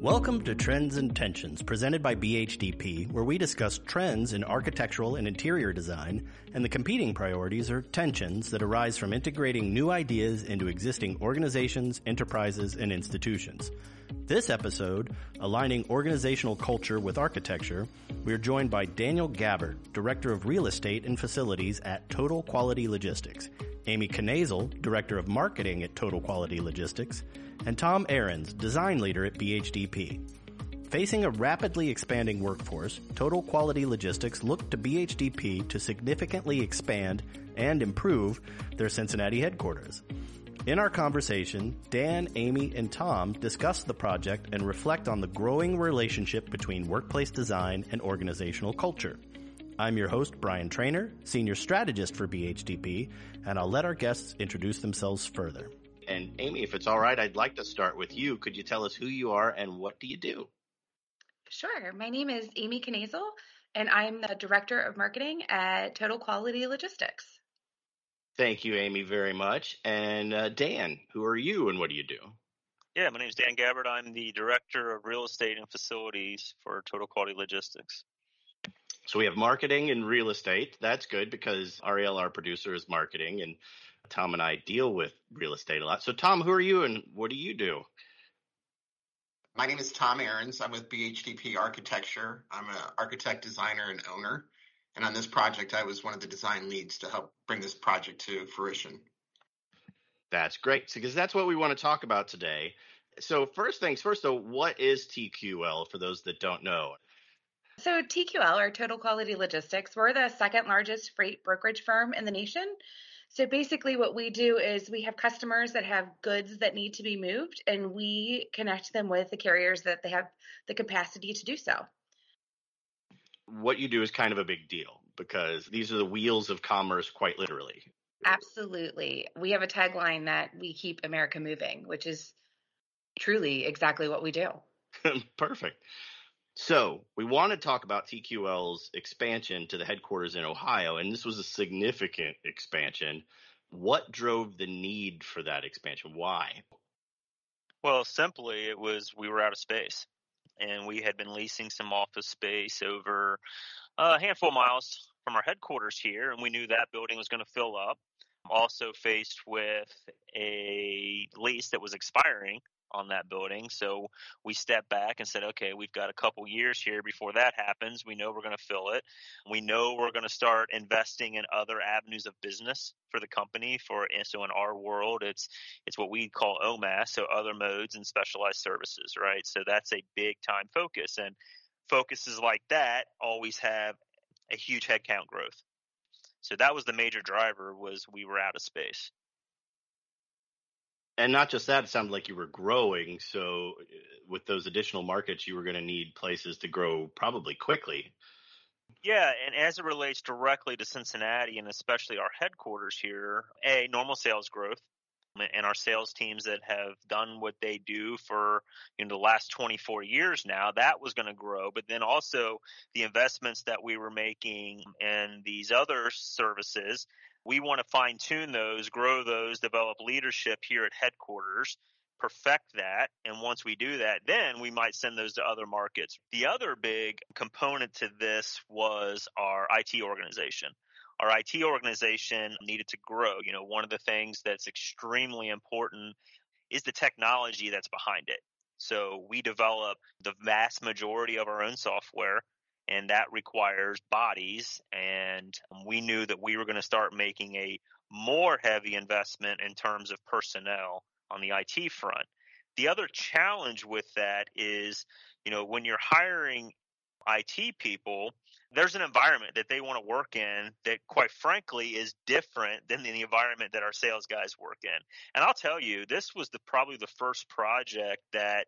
Welcome to Trends and Tensions, presented by BHDP, where we discuss trends in architectural and interior design and the competing priorities or tensions that arise from integrating new ideas into existing organizations, enterprises, and institutions. This episode, aligning organizational culture with architecture, we are joined by Daniel Gabbard, Director of Real Estate and Facilities at Total Quality Logistics, Amy Knazel, Director of Marketing at Total Quality Logistics, and Tom Ahrens, Design Leader at BHDP. Facing a rapidly expanding workforce, Total Quality Logistics looked to BHDP to significantly expand and improve their Cincinnati headquarters. In our conversation, Dan, Amy, and Tom discuss the project and reflect on the growing relationship between workplace design and organizational culture. I'm your host, Brian Trainer, Senior Strategist for BHDP, and I'll let our guests introduce themselves further. And Amy, if it's all right, I'd like to start with you. Could you tell us who you are and what do you do? Sure. My name is Amy Knazel, and I'm the Director of Marketing at Total Quality Logistics. Thank you, Amy, very much. And uh, Dan, who are you and what do you do? Yeah, my name is Dan Gabbard. I'm the Director of Real Estate and Facilities for Total Quality Logistics. So we have marketing and real estate. That's good because Ariel, our producer, is marketing, and Tom and I deal with real estate a lot. So, Tom, who are you and what do you do? My name is Tom Ahrens. I'm with BHDP Architecture. I'm an architect, designer, and owner. And on this project, I was one of the design leads to help bring this project to fruition. That's great because that's what we want to talk about today. So, first things first, though, what is TQL for those that don't know? So, TQL, or Total Quality Logistics, we're the second largest freight brokerage firm in the nation. So, basically, what we do is we have customers that have goods that need to be moved, and we connect them with the carriers that they have the capacity to do so. What you do is kind of a big deal because these are the wheels of commerce, quite literally. Absolutely. We have a tagline that we keep America moving, which is truly exactly what we do. Perfect. So we want to talk about TQL's expansion to the headquarters in Ohio, and this was a significant expansion. What drove the need for that expansion? Why? Well, simply, it was we were out of space, and we had been leasing some office space over a handful of miles from our headquarters here, and we knew that building was going to fill up. Also faced with a lease that was expiring on that building. So we stepped back and said, okay, we've got a couple years here before that happens. We know we're going to fill it. We know we're going to start investing in other avenues of business for the company. For so in our world, it's it's what we call OMAS, so other modes and specialized services, right? So that's a big time focus, and focuses like that always have a huge headcount growth. So that was the major driver was we were out of space and not just that, it sounded like you were growing. So, uh, with those additional markets, you were going to need places to grow probably quickly. Yeah, and as it relates directly to Cincinnati and especially our headquarters here, a normal sales growth and our sales teams that have done what they do for you know the last 24 years now that was going to grow but then also the investments that we were making in these other services we want to fine tune those, grow those, develop leadership here at headquarters, perfect that. And once we do that, then we might send those to other markets. The other big component to this was our IT organization. Our IT organization needed to grow. You know, one of the things that's extremely important is the technology that's behind it. So we develop the vast majority of our own software and that requires bodies. And we knew that we were going to start making a more heavy investment in terms of personnel on the IT front. The other challenge with that is, you know, when you're hiring IT people, there's an environment that they want to work in that, quite frankly, is different than the environment that our sales guys work in. And I'll tell you, this was the probably the first project that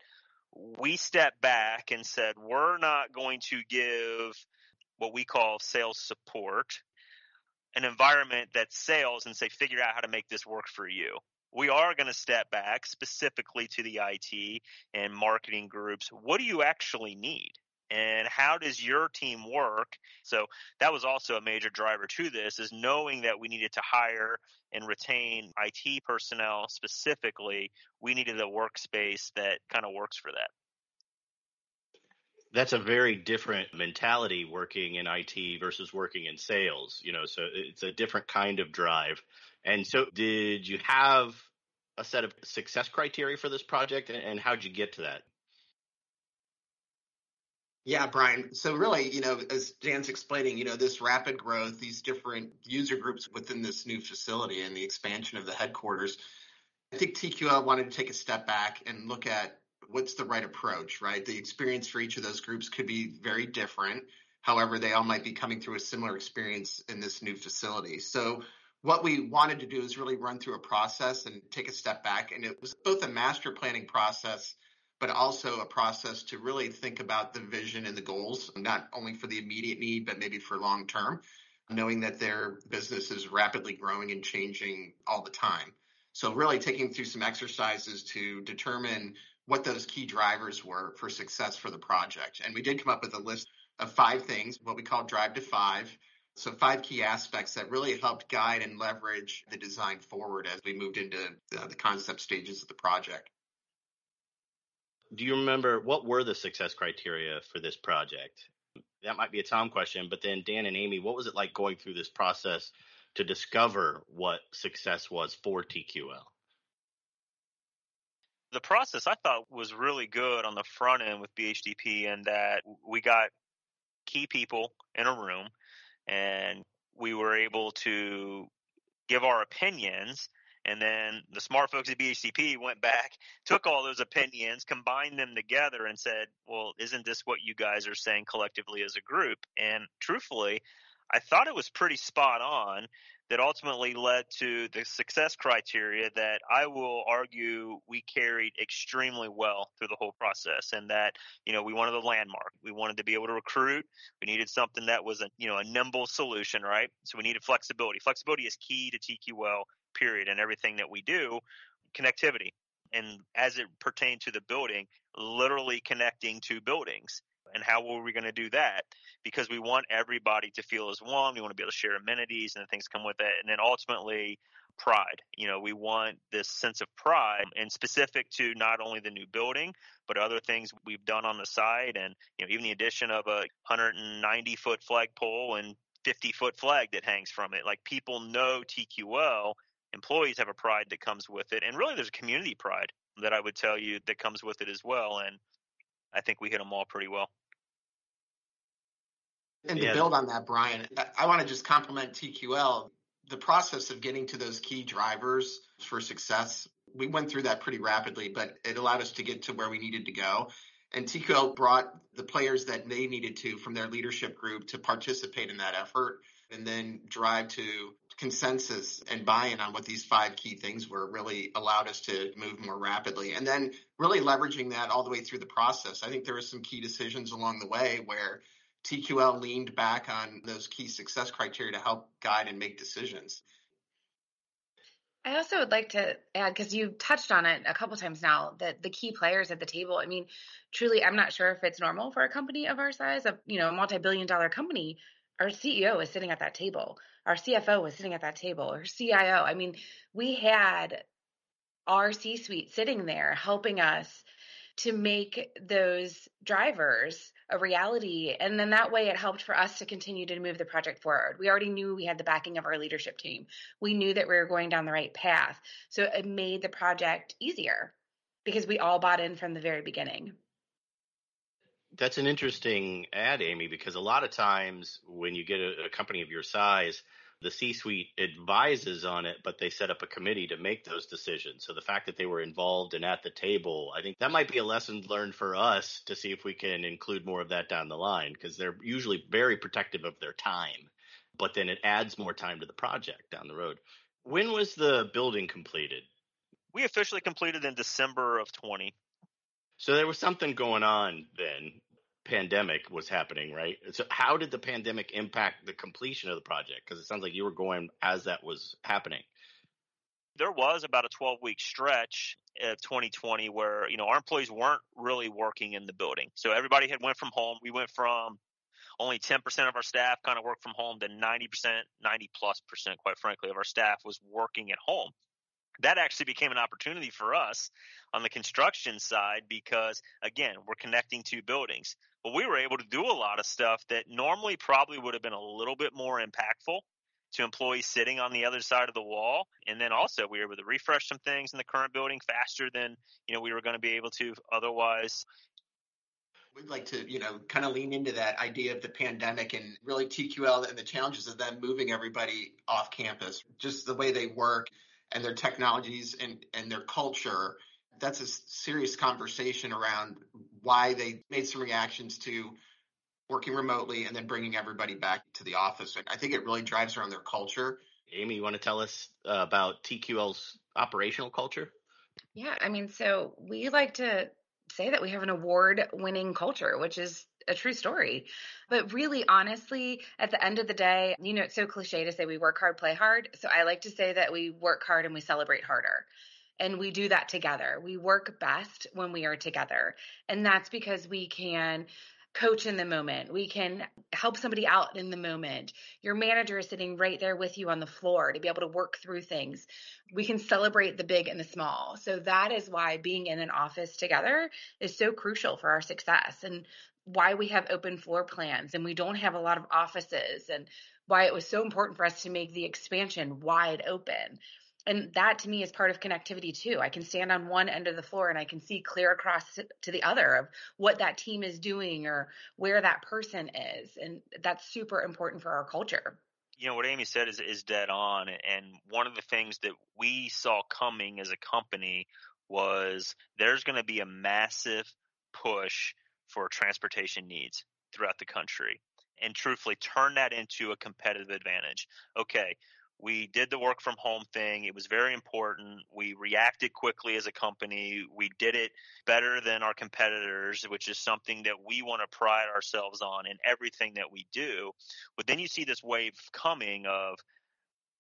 we stepped back and said, we're not going to give what we call sales support an environment that's sales and say, figure out how to make this work for you. We are going to step back specifically to the IT and marketing groups. What do you actually need? And how does your team work so that was also a major driver to this is knowing that we needed to hire and retain IT personnel specifically we needed a workspace that kind of works for that That's a very different mentality working in IT versus working in sales, you know, so it's a different kind of drive. And so did you have a set of success criteria for this project and how'd you get to that? Yeah, Brian. So really, you know, as Dan's explaining, you know, this rapid growth, these different user groups within this new facility and the expansion of the headquarters, I think TQL wanted to take a step back and look at what's the right approach, right? The experience for each of those groups could be very different. However, they all might be coming through a similar experience in this new facility. So what we wanted to do is really run through a process and take a step back. And it was both a master planning process but also a process to really think about the vision and the goals, not only for the immediate need, but maybe for long term, knowing that their business is rapidly growing and changing all the time. So, really taking through some exercises to determine what those key drivers were for success for the project. And we did come up with a list of five things, what we call Drive to Five. So, five key aspects that really helped guide and leverage the design forward as we moved into the, the concept stages of the project do you remember what were the success criteria for this project? That might be a Tom question, but then Dan and Amy, what was it like going through this process to discover what success was for TQL? The process I thought was really good on the front end with BHDP and that we got key people in a room and we were able to give our opinions and then the smart folks at BHDP went back, took all those opinions, combined them together, and said, well, isn't this what you guys are saying collectively as a group? And truthfully, I thought it was pretty spot on that ultimately led to the success criteria that I will argue we carried extremely well through the whole process and that, you know, we wanted a landmark. We wanted to be able to recruit. We needed something that was a, you know, a nimble solution, right? So we needed flexibility. Flexibility is key to TQL period and everything that we do, connectivity. And as it pertained to the building, literally connecting to buildings. And how were we going to do that? Because we want everybody to feel as one. We want to be able to share amenities and the things come with it. And then ultimately, pride. You know, we want this sense of pride and specific to not only the new building, but other things we've done on the side. And, you know, even the addition of a 190 foot flagpole and 50 foot flag that hangs from it. Like people know TQL employees have a pride that comes with it, and really there's a community pride that I would tell you that comes with it as well. And I think we hit them all pretty well. And to yeah. build on that, Brian, I want to just compliment TQL. The process of getting to those key drivers for success, we went through that pretty rapidly, but it allowed us to get to where we needed to go. And TQL brought the players that they needed to from their leadership group to participate in that effort and then drive to consensus and buy-in on what these five key things were really allowed us to move more rapidly and then really leveraging that all the way through the process i think there were some key decisions along the way where tql leaned back on those key success criteria to help guide and make decisions I also would like to add because you touched on it a couple times now that the key players at the table. I mean, truly, I'm not sure if it's normal for a company of our size, a you know, a multi-billion-dollar company, our CEO is sitting at that table. Our CFO was sitting at that table. Our CIO. I mean, we had our C suite sitting there helping us to make those drivers a reality. And then that way it helped for us to continue to move the project forward. We already knew we had the backing of our leadership team. We knew that we were going down the right path. So it made the project easier because we all bought in from the very beginning. That's an interesting ad, Amy, because a lot of times when you get a, a company of your size, the C-suite advises on it, but they set up a committee to make those decisions. So the fact that they were involved and at the table, I think that might be a lesson learned for us to see if we can include more of that down the line because they're usually very protective of their time, but then it adds more time to the project down the road. When was the building completed? We officially completed in December of 20. So there was something going on then. Pandemic was happening, right? So how did the pandemic impact the completion of the project? Because it sounds like you were going as that was happening. There was about a 12 week stretch of 2020 where, you know, our employees weren't really working in the building. So everybody had went from home. We went from only 10% of our staff kind of worked from home to 90%, 90 plus percent, quite frankly, of our staff was working at home. That actually became an opportunity for us on the construction side because again we're connecting two buildings. But we were able to do a lot of stuff that normally probably would have been a little bit more impactful to employees sitting on the other side of the wall. And then also we were able to refresh some things in the current building faster than you know we were going to be able to otherwise. We'd like to, you know, kind of lean into that idea of the pandemic and really TQL and the challenges of them moving everybody off campus, just the way they work and their technologies and, and their culture. That's a serious conversation around why they made some reactions to working remotely and then bringing everybody back to the office. I think it really drives around their culture. Amy, you want to tell us uh, about TQL's operational culture? Yeah, I mean, so we like to say that we have an award winning culture, which is a true story. But really, honestly, at the end of the day, you know, it's so cliche to say we work hard, play hard. So I like to say that we work hard and we celebrate harder. And we do that together. We work best when we are together. And that's because we can coach in the moment. We can help somebody out in the moment. Your manager is sitting right there with you on the floor to be able to work through things. We can celebrate the big and the small. So that is why being in an office together is so crucial for our success and why we have open floor plans and we don't have a lot of offices and why it was so important for us to make the expansion wide open and that to me is part of connectivity too. I can stand on one end of the floor and I can see clear across to the other of what that team is doing or where that person is. And that's super important for our culture. You know, what Amy said is, is dead on. And one of the things that we saw coming as a company was there's going to be a massive push for transportation needs throughout the country and truthfully turn that into a competitive advantage. Okay, we did the work from home thing. It was very important. We reacted quickly as a company. We did it better than our competitors, which is something that we want to pride ourselves on in everything that we do. But then you see this wave coming of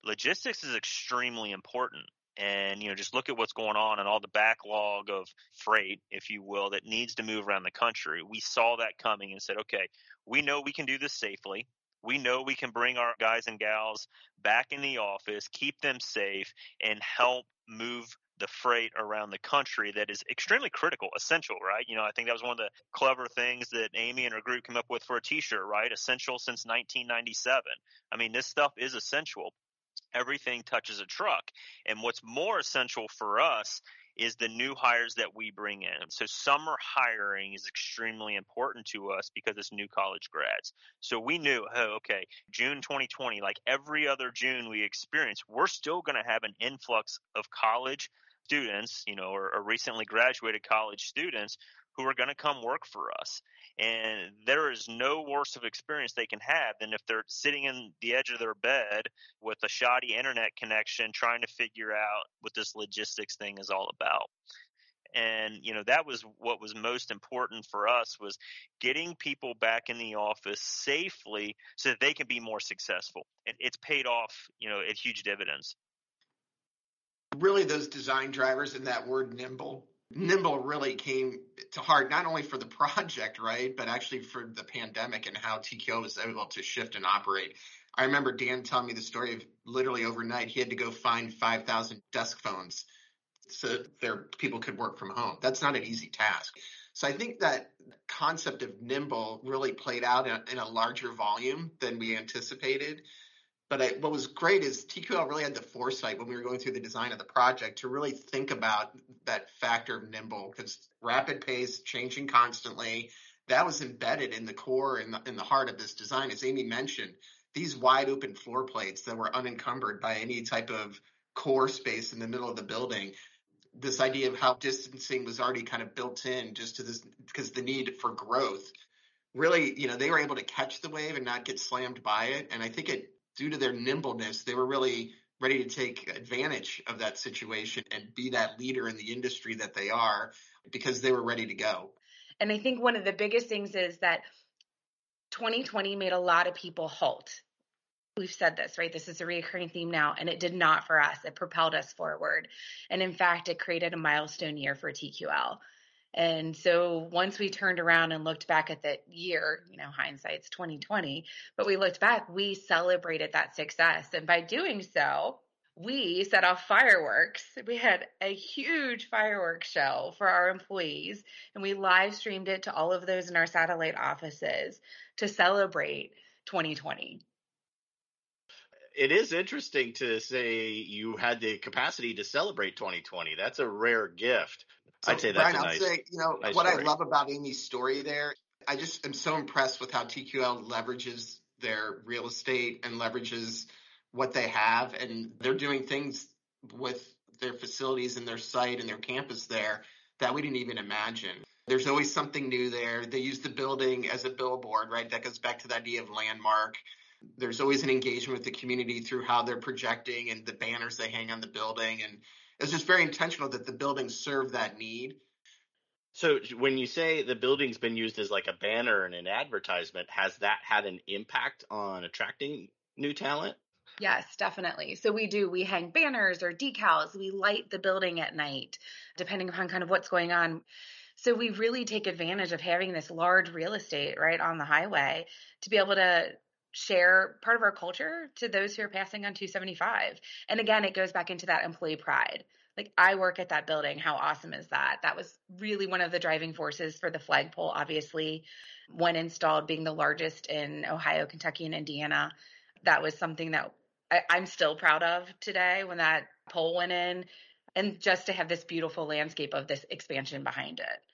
logistics is extremely important. And, you know, just look at what's going on and all the backlog of freight, if you will, that needs to move around the country. We saw that coming and said, okay, we know we can do this safely we know we can bring our guys and gals back in the office, keep them safe, and help move the freight around the country that is extremely critical, essential, right? You know, I think that was one of the clever things that Amy and her group came up with for a t-shirt, right? Essential since 1997. I mean, this stuff is essential. Everything touches a truck. And what's more essential for us is the new hires that we bring in. So summer hiring is extremely important to us because it's new college grads. So we knew, oh, okay, June 2020, like every other June we experience, we're still going to have an influx of college students, you know, or, or recently graduated college students who are going to come work for us. And there is no worse of experience they can have than if they're sitting in the edge of their bed with a shoddy internet connection trying to figure out what this logistics thing is all about and you know that was what was most important for us was getting people back in the office safely so that they can be more successful and it's paid off you know at huge dividends really those design drivers and that word nimble nimble really came to heart not only for the project right but actually for the pandemic and how tql was able to shift and operate. I remember dan telling me the story of literally overnight he had to go find 5000 desk phones so their people could work from home. That's not an easy task. So i think that concept of nimble really played out in a larger volume than we anticipated but I, what was great is TQL really had the foresight when we were going through the design of the project to really think about that factor of nimble because rapid pace, changing constantly, that was embedded in the core and in, in the heart of this design. As Amy mentioned, these wide open floor plates that were unencumbered by any type of core space in the middle of the building. This idea of how distancing was already kind of built in just to this because the need for growth really, you know, they were able to catch the wave and not get slammed by it. And I think it due to their nimbleness, they were really ready to take advantage of that situation and be that leader in the industry that they are because they were ready to go. And I think one of the biggest things is that 2020 made a lot of people halt. We've said this, right? This is a recurring theme now, and it did not for us. It propelled us forward. And in fact, it created a milestone year for TQL. And so once we turned around and looked back at that year, you know, hindsight's 2020, but we looked back, we celebrated that success. And by doing so, we set off fireworks. We had a huge fireworks show for our employees, and we live streamed it to all of those in our satellite offices to celebrate 2020. It is interesting to say you had the capacity to celebrate 2020. That's a rare gift. So, I'd say that's Brian, a I'll nice. say, you know, nice what story. I love about Amy's story there, I just am so impressed with how TQL leverages their real estate and leverages what they have. And they're doing things with their facilities and their site and their campus there that we didn't even imagine. There's always something new there. They use the building as a billboard, right? That goes back to the idea of landmark. There's always an engagement with the community through how they're projecting and the banners they hang on the building. And it's just very intentional that the buildings serve that need. So when you say the building's been used as like a banner and an advertisement, has that had an impact on attracting new talent? Yes, definitely. So we do, we hang banners or decals, we light the building at night, depending upon kind of what's going on. So we really take advantage of having this large real estate right on the highway to be able to share part of our culture to those who are passing on 275. And again, it goes back into that employee pride. Like I work at that building. How awesome is that? That was really one of the driving forces for the flagpole, obviously, when installed, being the largest in Ohio, Kentucky, and Indiana. That was something that I, I'm still proud of today when that pole went in. And just to have this beautiful landscape of this expansion behind it.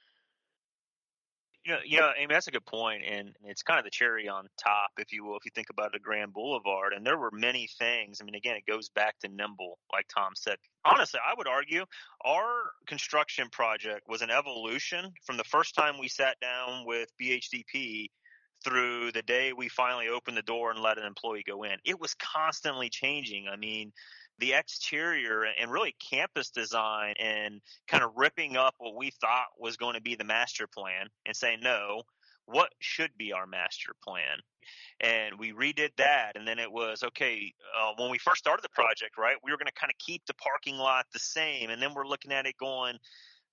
You know, yeah, I mean that's a good point, and it's kind of the cherry on top, if you will, if you think about the Grand Boulevard. And there were many things. I mean, again, it goes back to nimble, like Tom said. Honestly, I would argue our construction project was an evolution from the first time we sat down with BHDP through the day we finally opened the door and let an employee go in. It was constantly changing. I mean, the exterior and really campus design and kind of ripping up what we thought was going to be the master plan and saying, no, what should be our master plan? And we redid that. And then it was, okay, uh, when we first started the project, right, we were going to kind of keep the parking lot the same. And then we're looking at it going,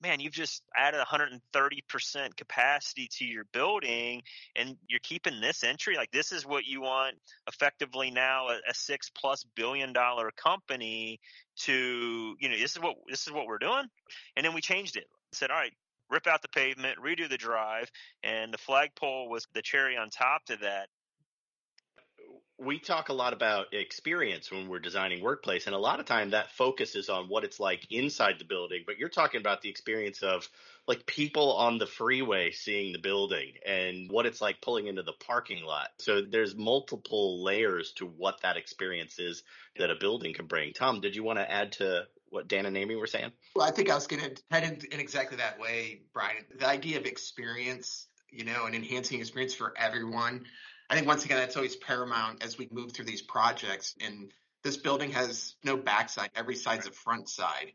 man, you've just added 130% capacity to your building and you're keeping this entry. Like this is what you want effectively now a, a six plus billion dollar company to, you know, this is what, this is what we're doing. And then we changed it. Said, all right, rip out the pavement, redo the drive. And the flagpole was the cherry on top to that we talk a lot about experience when we're designing workplace and a lot of time that focuses on what it's like inside the building but you're talking about the experience of like people on the freeway seeing the building and what it's like pulling into the parking lot so there's multiple layers to what that experience is that a building can bring tom did you want to add to what dan and amy were saying Well, I think I was going to head in, in exactly that way, Brian. The idea of experience, you know, and enhancing experience for everyone. I think once again, that's always paramount as we move through these projects. And this building has no backside, every side's a front side.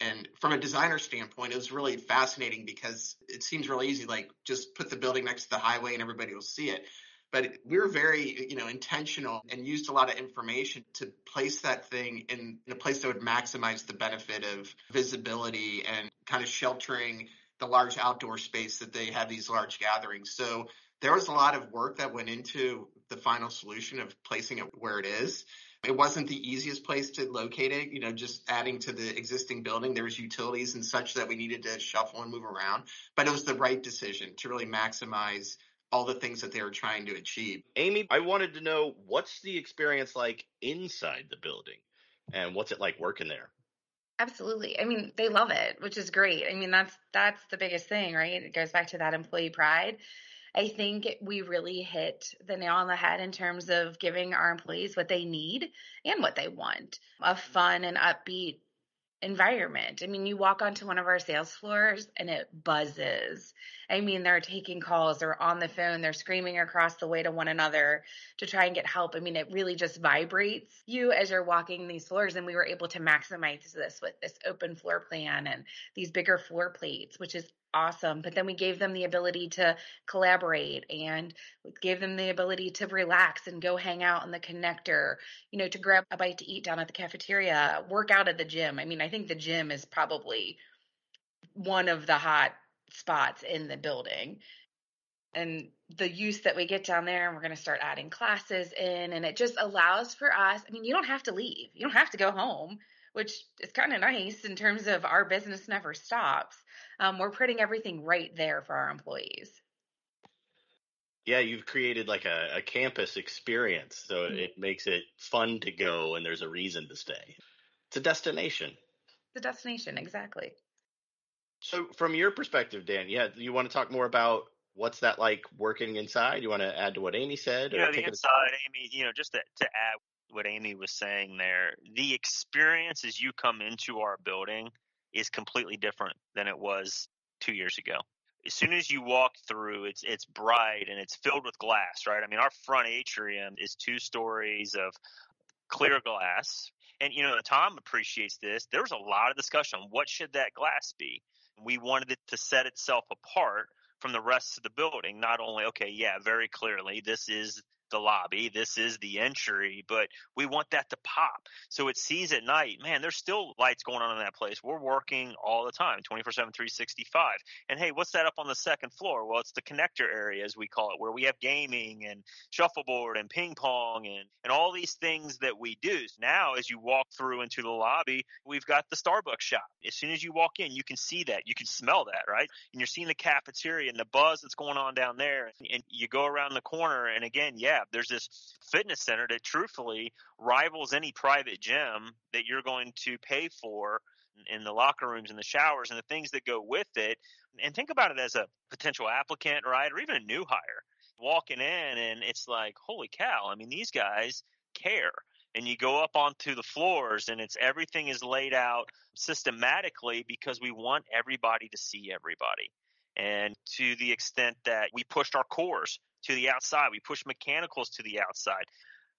And from a designer standpoint, it was really fascinating because it seems really easy, like just put the building next to the highway and everybody will see it. But we were very, you know, intentional and used a lot of information to place that thing in, in a place that would maximize the benefit of visibility and kind of sheltering the large outdoor space that they have these large gatherings. So there was a lot of work that went into the final solution of placing it where it is. It wasn't the easiest place to locate it, you know, just adding to the existing building. There was utilities and such that we needed to shuffle and move around, but it was the right decision to really maximize all the things that they were trying to achieve. amy i wanted to know what's the experience like inside the building and what's it like working there Absolutely. I mean, they love it, which is great. I mean, that's that's the biggest thing, right? It goes back to that employee pride. I think we really hit the nail on the head in terms of giving our employees what they need and what they want. A fun and upbeat environment. I mean, you walk onto one of our sales floors and it buzzes. I mean, they're taking calls, they're on the phone, they're screaming across the way to one another to try and get help. I mean, it really just vibrates you as you're walking these floors. And we were able to maximize this with this open floor plan and these bigger floor plates, which is awesome. But then we gave them the ability to collaborate and gave them the ability to relax and go hang out in the connector, you know, to grab a bite to eat down at the cafeteria, work out at the gym. I mean, I think the gym is probably one of the hot spots in the building. and the use that we get down there and we're going to start adding classes in and it just allows for us i mean you don't have to leave you don't have to go home which is kind of nice in terms of our business never stops um, we're putting everything right there for our employees yeah you've created like a, a campus experience so mm-hmm. it makes it fun to go and there's a reason to stay it's a destination it's a destination exactly so from your perspective dan yeah you want to talk more about what's that like working inside? You want to add to what Amy said? Or yeah, the inside, Amy. You know, just to, to add what Amy was saying there, the experience as you come into our building is completely different than it was two years ago. As soon as you walk through, it's it's bright and it's filled with glass, right? I mean, our front atrium is two stories of clear glass. And you know, Tom appreciates this. There was a lot of discussion on what should that glass be. We wanted it to set itself apart from the rest of the building. Not only, okay, yeah, very clearly, this is the lobby. This is the entry, but we want that to pop. So it sees at night, man, there's still lights going on in that place. We're working all the time, 24 7, 365. And hey, what's that up on the second floor? Well, it's the connector area, as we call it, where we have gaming and shuffleboard and ping pong and, and all these things that we do. Now, as you walk through into the lobby, we've got the Starbucks shop. As soon as you walk in, you can see that. You can smell that, right? And you're seeing the cafeteria and the buzz that's going on down there. And you go around the corner, and again, yeah, yeah, there's this fitness center that truthfully rivals any private gym that you're going to pay for in the locker rooms and the showers and the things that go with it. And think about it as a potential applicant, right? Or even a new hire walking in and it's like, holy cow. I mean, these guys care. And you go up onto the floors and it's everything is laid out systematically because we want everybody to see everybody. And to the extent that we pushed our cores to the outside. We pushed mechanicals to the outside.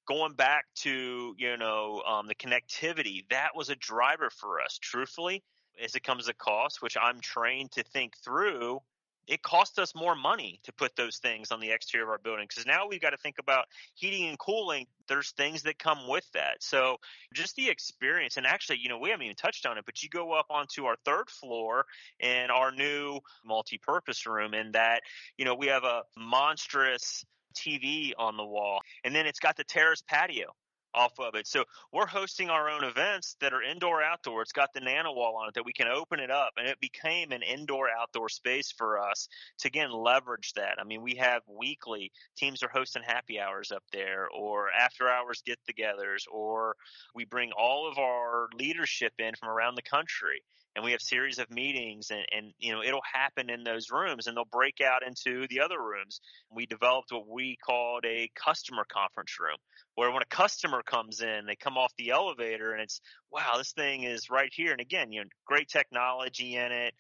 Going back to you know um, the connectivity, that was a driver for us. Truthfully, as it comes to cost, which I'm trained to think through, it costs us more money to put those things on the exterior of our building because now we've got to think about heating and cooling. There's things that come with that. So just the experience, and actually, you know, we haven't even touched on it, but you go up onto our third floor in our new multi-purpose room, and that, you know, we have a monstrous TV on the wall, and then it's got the terrace patio off of it. So we're hosting our own events that are indoor outdoor. It's got the nano wall on it that we can open it up and it became an indoor outdoor space for us to again leverage that. I mean, we have weekly teams are hosting happy hours up there or after hours get togethers or we bring all of our leadership in from around the country and we have series of meetings and, and you know it'll happen in those rooms and they'll break out into the other rooms. We developed what we called a customer conference room where when a customer comes in they come off the elevator and it's wow this thing is right here. And again you know great technology in it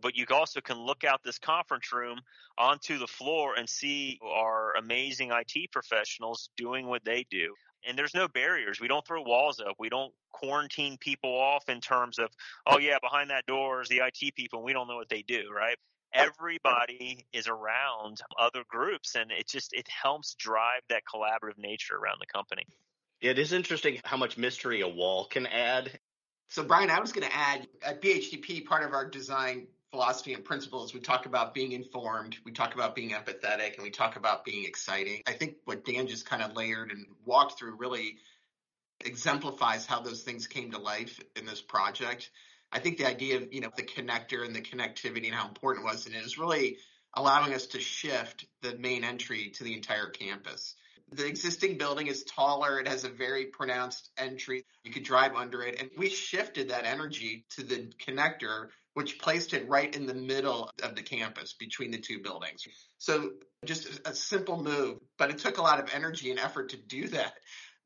but you also can look out this conference room onto the floor and see our amazing IT professionals doing what they do and there's no barriers. We don't throw walls up. We don't quarantine people off in terms of, oh yeah, behind that door is the IT people and we don't know what they do, right? Everybody is around other groups and it just it helps drive that collaborative nature around the company. It is interesting how much mystery a wall can add. So Brian, I was going to add uh, at BHDP, part of our design philosophy and principles, we talk about being informed, we talk about being empathetic, and we talk about being exciting. I think what Dan just kind of layered and walked through really exemplifies how those things came to life in this project. I think the idea of, you know, the connector and the connectivity and how important it was, and it is really allowing us to shift the main entry to the entire campus. The existing building is taller. It has a very pronounced entry. You could drive under it. And we shifted that energy to the connector which placed it right in the middle of the campus between the two buildings. So just a simple move, but it took a lot of energy and effort to do that.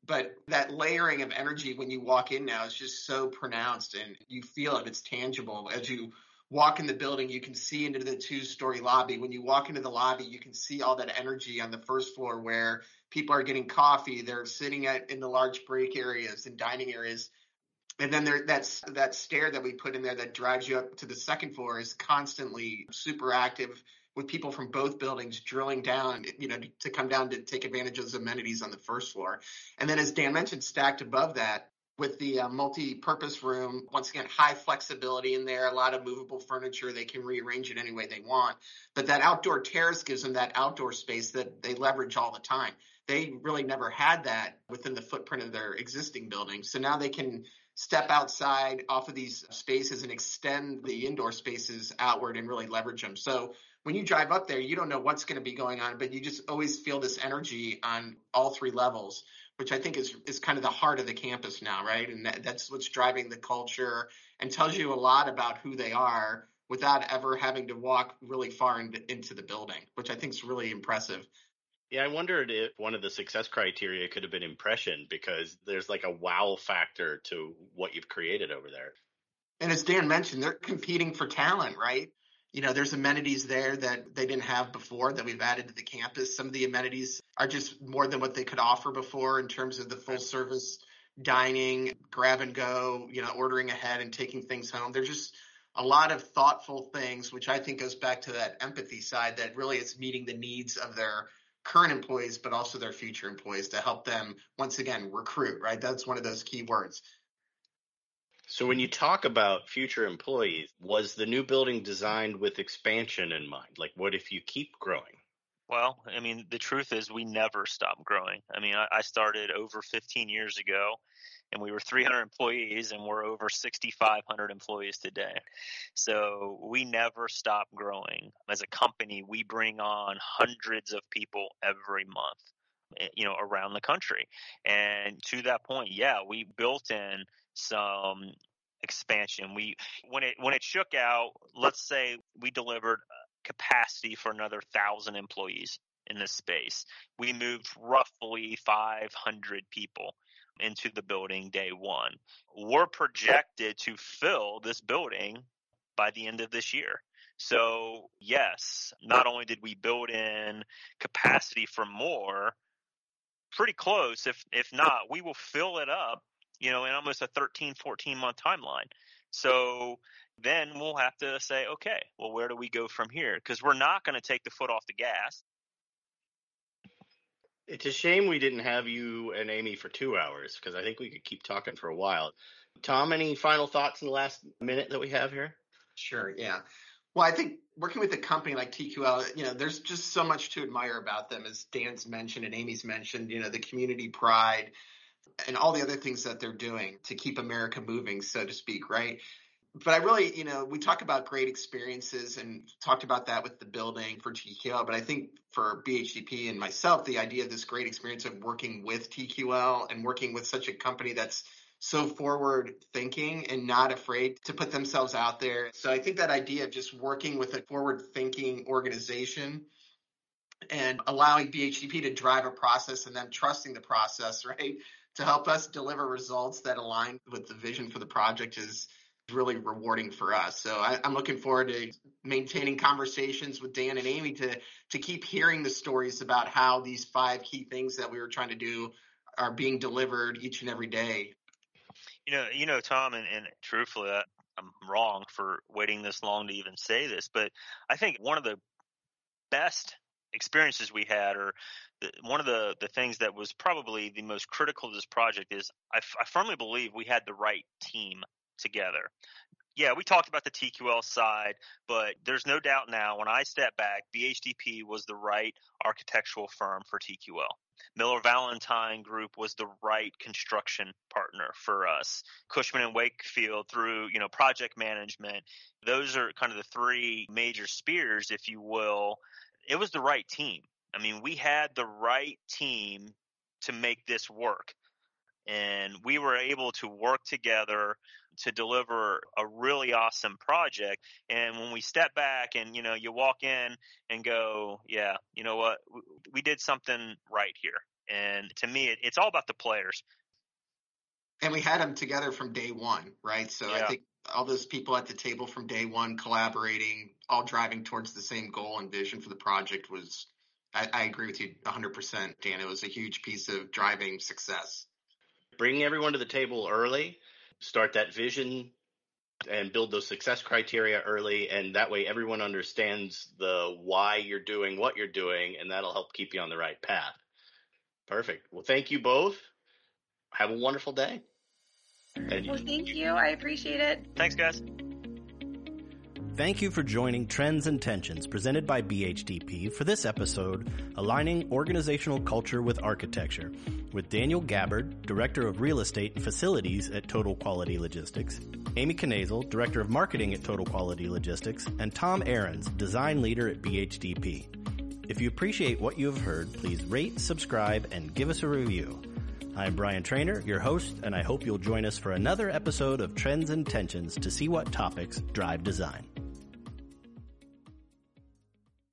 But that layering of energy when you walk in now is just so pronounced and you feel it. It's tangible. As you walk in the building, you can see into the two story lobby. When you walk into the lobby, you can see all that energy on the first floor where people are getting coffee. They're sitting at, in the large break areas and dining areas and then there that's that stair that we put in there that drives you up to the second floor is constantly super active with people from both buildings drilling down, you know, to come down to take advantage of those amenities on the first floor. And then as Dan mentioned, stacked above that, with the uh, multi-purpose room. Once again, high flexibility in there, a lot of movable furniture. They can rearrange it any way they want. But that outdoor terrace gives them that outdoor space that they leverage all the time. They really never had that within the footprint of their existing building. So now they can step outside off of these spaces and extend the indoor spaces outward and really leverage them. So when you drive up there, you don't know what's going to be going on, but you just always feel this energy on all three levels which I think is is kind of the heart of the campus now, right? And that, that's what's driving the culture and tells you a lot about who they are without ever having to walk really far into, into the building, which I think is really impressive. Yeah, I wondered if one of the success criteria could have been impression because there's like a wow factor to what you've created over there. And as Dan mentioned, they're competing for talent, right? you know, there's amenities there that they didn't have before that we've added to the campus. Some of the amenities are just more than what they could offer before in terms of the full service dining, grab and go, you know, ordering ahead and taking things home. There's just a lot of thoughtful things, which I think goes back to that empathy side that really is meeting the needs of their current employees, but also their future employees to help them once again recruit, right? That's one of those key words. So when you talk about future employees, was the new building designed with expansion in mind? Like what if you keep growing? Well, I mean, the truth is we never stop growing. I mean, I, I started over 15 years ago and we were 300 employees and we're over 6,500 employees today. So we never stop growing. As a company, we bring on hundreds of people every month eh, you know around the country and to that point yeah we built in some expansion. We when it when it shook out, let's say we delivered capacity for another thousand employees in this space. We moved roughly 500 people into the building day one. We're projected to fill this building by the end of this year. So, yes, not only did we build in capacity for more, pretty close, if, if not, we will fill it up you know, in almost a 13, 14 month timeline. So then we'll have to say, okay, well, where do we go from here? Because we're not going to take the foot off the gas. It's a shame we didn't have you and Amy for two hours because I think we could keep talking for a while. Tom, any final thoughts in the last minute that we have here? Sure, yeah. Well, I think working with a company like TQL, you know, there's just so much to admire about them, as Dan's mentioned and Amy's mentioned, you know, the community pride, and all the other things that they're doing to keep America moving, so to speak, right? But I really, you know, we talk about great experiences and talked about that with the building for TQL. But I think for BHDP and myself, the idea of this great experience of working with TQL and working with such a company that's so forward thinking and not afraid to put themselves out there. So I think that idea of just working with a forward thinking organization and allowing BHDP to drive a process and then trusting the process, right? to help us deliver results that align with the vision for the project is really rewarding for us. So I, am looking forward to maintaining conversations with Dan and Amy to to keep hearing the stories about how these five key things that we were trying to do are being delivered each and every day. You know, you know, Tom, and, and truthfully, I'm wrong for waiting this long to even say this, but I think one of the best experiences we had or the, one of the, the things that was probably the most critical to this project is I, f- I firmly believe we had the right team together. Yeah, we talked about the TQL side, but there's no doubt now when I step back, BHDP was the right architectural firm for TQL. Miller Valentine Group was the right construction partner for us. Cushman and Wakefield through, you know, project management. Those are kind of the three major spears, if you will, it was the right team. I mean, we had the right team to make this work. And we were able to work together to deliver a really awesome project. And when we step back and, you know, you walk in and go, yeah, you know what, we did something right here. And to me, it, it's all about the players. And we had them together from day one, right? So yeah. I think all those people at the table from day one collaborating, all driving towards the same goal and vision for the project was, I, I agree with you 100%, Dan. It was a huge piece of driving success. Bringing everyone to the table early, start that vision and build those success criteria early and that way everyone understands the why you're doing what you're doing and that'll help keep you on the right path perfect well thank you both have a wonderful day And Well, thank you. I appreciate it. Thanks, guys. Thank you for joining Trends and Tensions presented by BHDP for this episode, Aligning Organizational Culture with Architecture, with Daniel Gabbard, Director of Real Estate and Facilities at Total Quality Logistics, Amy Knazel, Director of Marketing at Total Quality Logistics, and Tom Ahrens, Design Leader at BHDP. If you appreciate what you have heard, please rate, subscribe, and give us a review. I'm Brian Trainer, your host, and I hope you'll join us for another episode of Trends and Tensions to see what topics drive design.